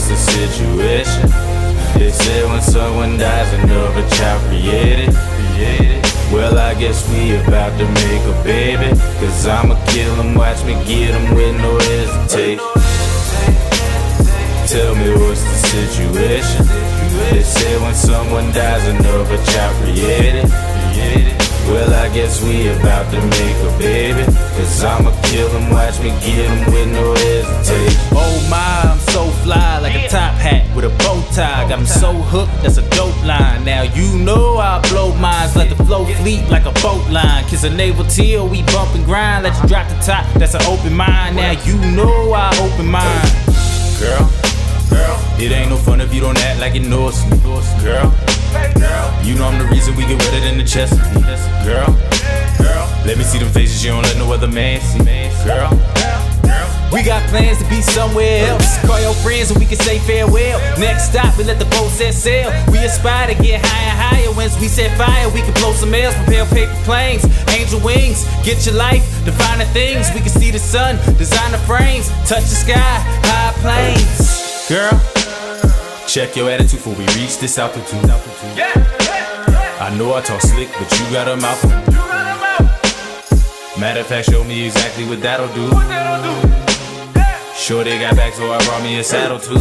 situation? They say when someone dies, another child created. Well, I guess we about to make a baby. Cause I'ma kill him, watch me get him with no hesitation. Tell me what's the situation? They say when someone dies, another child created. Well, I guess we about to make a baby. Cause I'ma kill him, watch me get him with no hesitation. Oh my, hat with a bow tie. Got me so hooked, that's a dope line. Now you know I blow minds, let the flow fleet like a boat line. Kiss a navel teal, we bump and grind. Let you drop the top, that's an open mind. Now you know I open mine. Girl, girl, it ain't no fun if you don't act like you know us. Girl, girl, you know I'm the reason we get wetter than the chest. Girl, girl, let me see them faces you don't let no other man see. Girl, we got plans to be somewhere else. Call your friends and we can say farewell. Next stop, we let the boat set sail. We aspire to get higher higher. Once we set fire, we can blow some air, prepare paper planes, angel wings. Get your life, define the things. We can see the sun, design the frames, touch the sky, high planes. Girl, check your attitude before we reach this altitude. Yeah, yeah, yeah. I know I talk slick, but you got a mouth. Matter of fact, show me exactly what that'll do. Sure they got back, so I brought me a saddle too.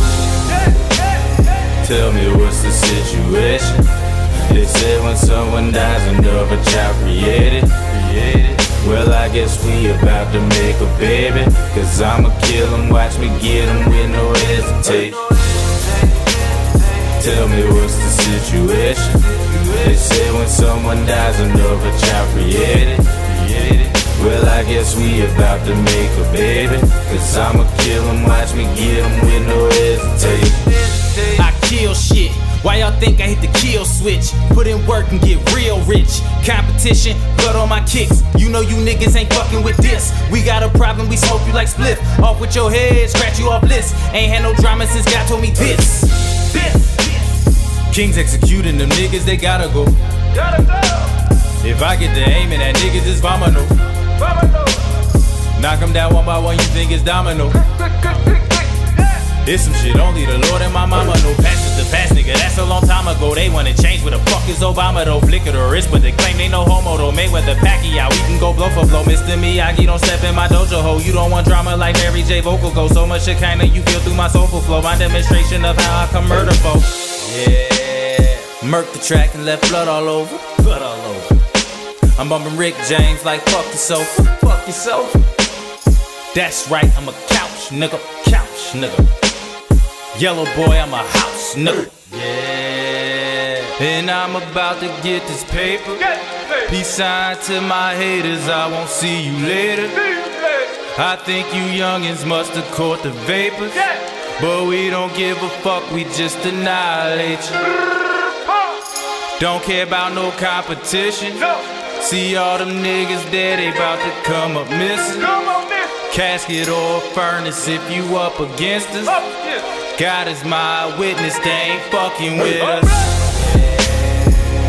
Tell me what's the situation? They said when someone dies, another child created. Well, I guess we about to make a baby. Cause I'ma kill him, watch me get him with no hesitation. Tell me what's the situation? They say when someone dies, another child created. Well, I guess we about to make a baby. Cause I'ma kill him, watch me get him with no hesitation. I kill shit. Why y'all think I hit the kill switch? Put in work and get real rich. Competition, blood on my kicks. You know you niggas ain't fucking with this. We got a problem, we smoke you like spliff. Off with your head, scratch you off list. Ain't had no drama since God told me this. This. Kings executing them niggas, they gotta go. Gotta go. If I get to aiming at niggas, it's vomino. Knock them down one by one, you think it's domino. It's some shit only the Lord and my mama know. Past is the past, nigga. That's a long time ago. They wanna change where the fuck is Obama though. Flick of the wrist, but they claim they no homo though. Mayweather Pacquiao, we can go blow for blow. Mr. Miyagi, don't step in my dojo ho. You don't want drama like Mary J. Vocal go. So much shit kinda you feel through my soulful flow. My demonstration of how I can murder folks. Yeah. Murk the track and left blood all over. Blood all over. I'm bumping Rick James like fuck sofa. Fuck your sofa. That's right, I'm a couch nigga. Couch nigga. Yellow boy, I'm a house nigga. Yeah. And I'm about to get this paper. Peace sign to my haters, I won't see you later. I think you youngins must have caught the vapors. But we don't give a fuck, we just annihilate you. Don't care about no competition. See all them niggas dead, they about to come up missing. Casket or furnace if you up against us. God is my witness, they ain't fucking with us.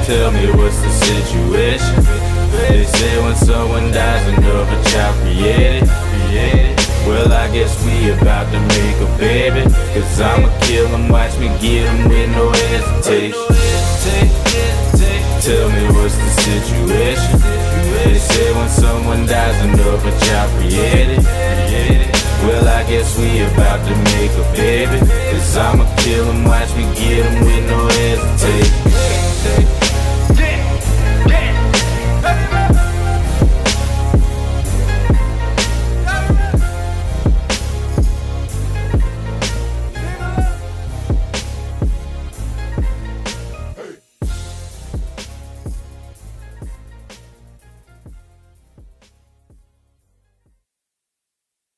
Tell me what's the situation? They say when someone dies, another child created. created. Well, I guess we about to make a baby. Cause I'ma kill him, watch me get him with no hesitation. Tell me what's the situation? They say when someone dies, another child created. Well, I guess we about to make a baby. Cause I'ma kill him, watch me get him with no hesitation.